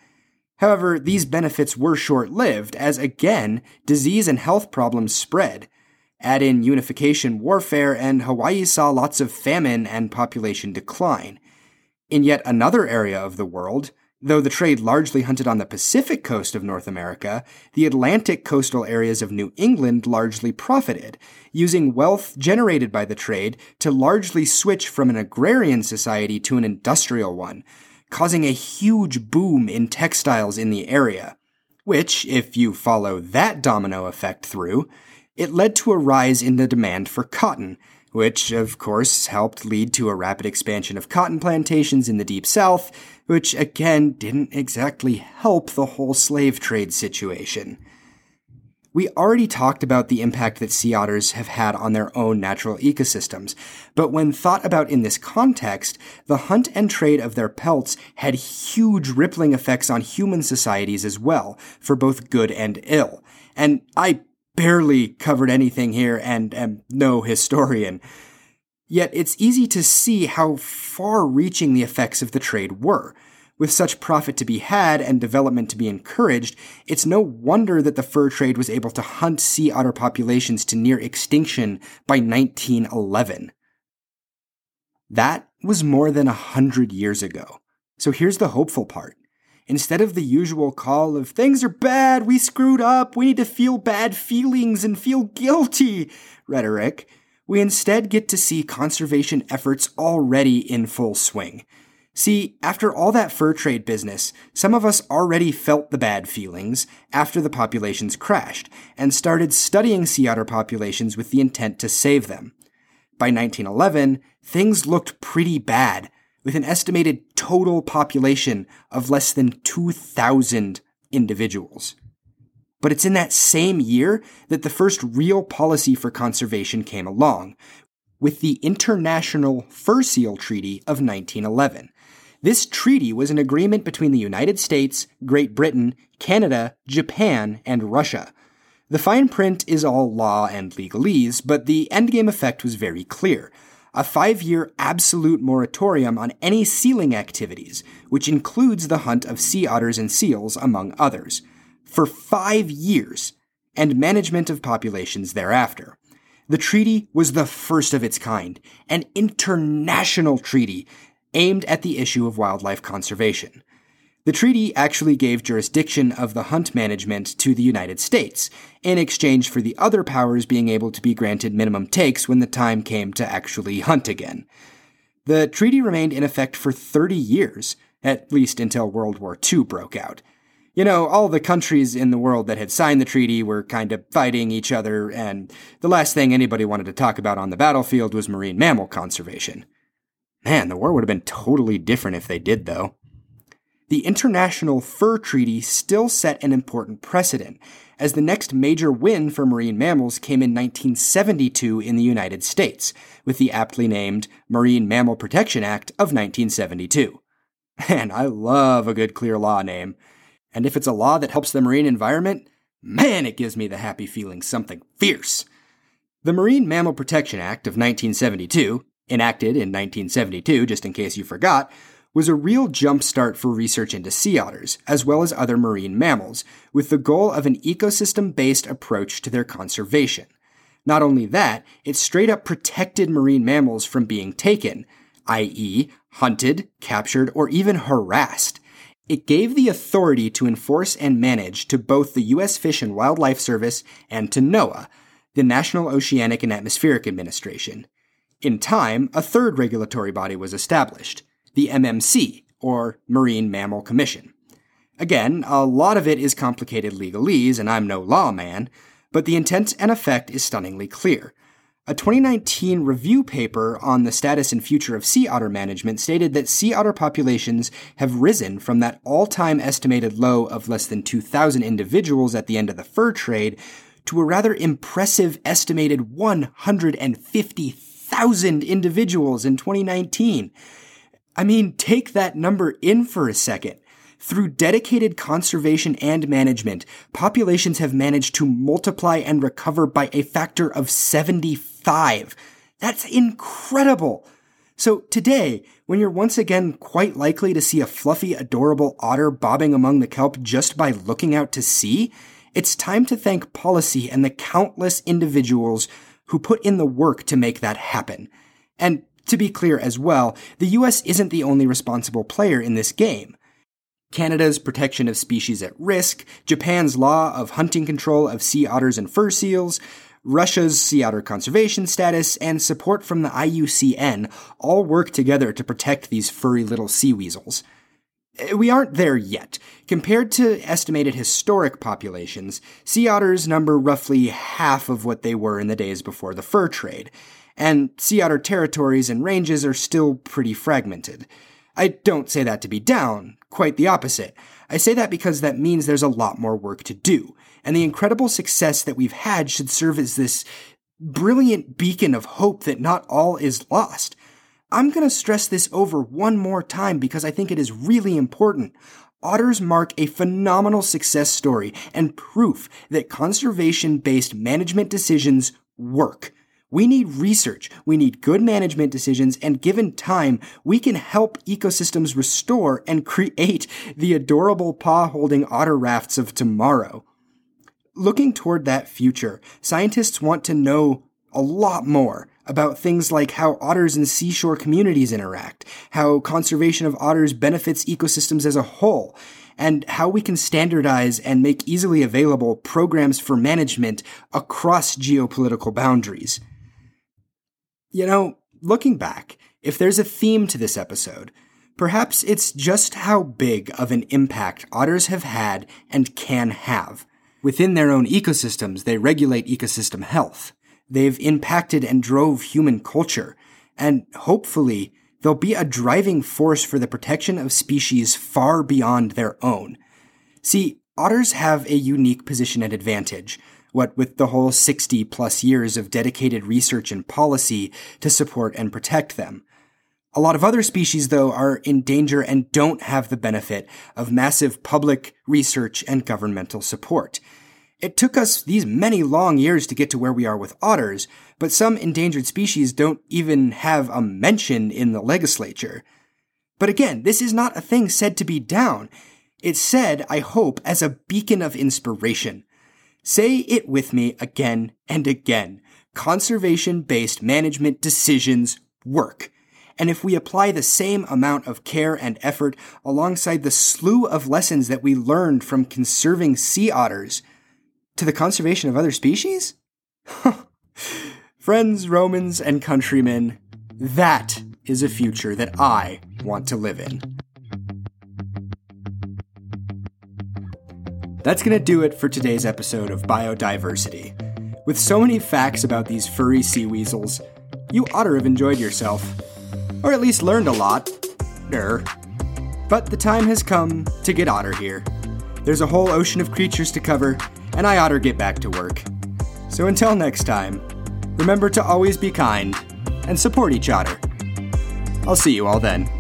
However, these benefits were short lived, as again, disease and health problems spread. Add in unification warfare, and Hawaii saw lots of famine and population decline. In yet another area of the world, Though the trade largely hunted on the Pacific coast of North America, the Atlantic coastal areas of New England largely profited, using wealth generated by the trade to largely switch from an agrarian society to an industrial one, causing a huge boom in textiles in the area. Which, if you follow that domino effect through, it led to a rise in the demand for cotton, which of course helped lead to a rapid expansion of cotton plantations in the Deep South, which again didn't exactly help the whole slave trade situation. We already talked about the impact that sea otters have had on their own natural ecosystems, but when thought about in this context, the hunt and trade of their pelts had huge rippling effects on human societies as well, for both good and ill. And I barely covered anything here and am no historian. Yet it's easy to see how far reaching the effects of the trade were. With such profit to be had and development to be encouraged, it's no wonder that the fur trade was able to hunt sea otter populations to near extinction by 1911. That was more than a hundred years ago. So here's the hopeful part. Instead of the usual call of things are bad, we screwed up, we need to feel bad feelings and feel guilty rhetoric, we instead get to see conservation efforts already in full swing. See, after all that fur trade business, some of us already felt the bad feelings after the populations crashed and started studying sea otter populations with the intent to save them. By 1911, things looked pretty bad, with an estimated total population of less than 2,000 individuals. But it's in that same year that the first real policy for conservation came along, with the International Fur Seal Treaty of 1911 this treaty was an agreement between the United States, Great Britain, Canada, Japan, and Russia. The fine print is all law and legalese, but the endgame effect was very clear. A five year absolute moratorium on any sealing activities, which includes the hunt of sea otters and seals, among others, for five years, and management of populations thereafter. The treaty was the first of its kind, an international treaty aimed at the issue of wildlife conservation. The treaty actually gave jurisdiction of the hunt management to the United States, in exchange for the other powers being able to be granted minimum takes when the time came to actually hunt again. The treaty remained in effect for 30 years, at least until World War II broke out. You know, all the countries in the world that had signed the treaty were kind of fighting each other, and the last thing anybody wanted to talk about on the battlefield was marine mammal conservation. Man, the war would have been totally different if they did, though. The International Fur Treaty still set an important precedent, as the next major win for marine mammals came in 1972 in the United States, with the aptly named Marine Mammal Protection Act of 1972. And I love a good clear law name. And if it's a law that helps the marine environment, man, it gives me the happy feeling something fierce. The Marine Mammal Protection Act of 1972 enacted in 1972, just in case you forgot, was a real jumpstart for research into sea otters, as well as other marine mammals, with the goal of an ecosystem based approach to their conservation. Not only that, it straight up protected marine mammals from being taken, i.e., hunted, captured, or even harassed. It gave the authority to enforce and manage to both the U.S. Fish and Wildlife Service and to NOAA, the National Oceanic and Atmospheric Administration. In time, a third regulatory body was established, the MMC, or Marine Mammal Commission. Again, a lot of it is complicated legalese, and I'm no lawman, but the intent and effect is stunningly clear. A 2019 review paper on the status and future of sea otter management stated that sea otter populations have risen from that all time estimated low of less than 2,000 individuals at the end of the fur trade to a rather impressive estimated 150,000 thousand individuals in 2019. I mean, take that number in for a second. Through dedicated conservation and management, populations have managed to multiply and recover by a factor of 75. That's incredible. So today, when you're once again quite likely to see a fluffy, adorable otter bobbing among the kelp just by looking out to sea, it's time to thank policy and the countless individuals who put in the work to make that happen. And to be clear as well, the US isn't the only responsible player in this game. Canada's protection of species at risk, Japan's law of hunting control of sea otters and fur seals, Russia's sea otter conservation status, and support from the IUCN all work together to protect these furry little sea weasels. Eh, we aren't there yet. Compared to estimated historic populations, sea otters number roughly half of what they were in the days before the fur trade, and sea otter territories and ranges are still pretty fragmented. I don't say that to be down, quite the opposite. I say that because that means there's a lot more work to do, and the incredible success that we've had should serve as this brilliant beacon of hope that not all is lost. I'm going to stress this over one more time because I think it is really important. Otters mark a phenomenal success story and proof that conservation based management decisions work. We need research, we need good management decisions, and given time, we can help ecosystems restore and create the adorable paw holding otter rafts of tomorrow. Looking toward that future, scientists want to know a lot more about things like how otters and seashore communities interact, how conservation of otters benefits ecosystems as a whole, and how we can standardize and make easily available programs for management across geopolitical boundaries. You know, looking back, if there's a theme to this episode, perhaps it's just how big of an impact otters have had and can have. Within their own ecosystems, they regulate ecosystem health. They've impacted and drove human culture, and hopefully, they'll be a driving force for the protection of species far beyond their own. See, otters have a unique position and advantage, what with the whole 60 plus years of dedicated research and policy to support and protect them. A lot of other species, though, are in danger and don't have the benefit of massive public research and governmental support. It took us these many long years to get to where we are with otters, but some endangered species don't even have a mention in the legislature. But again, this is not a thing said to be down. It's said, I hope, as a beacon of inspiration. Say it with me again and again. Conservation based management decisions work. And if we apply the same amount of care and effort alongside the slew of lessons that we learned from conserving sea otters, to the conservation of other species? Friends, Romans, and countrymen, that is a future that I want to live in. That's going to do it for today's episode of Biodiversity. With so many facts about these furry sea weasels, you ought to have enjoyed yourself. Or at least learned a lot. Er. But the time has come to get otter here. There's a whole ocean of creatures to cover, and I ought to get back to work. So until next time, remember to always be kind and support each other. I'll see you all then.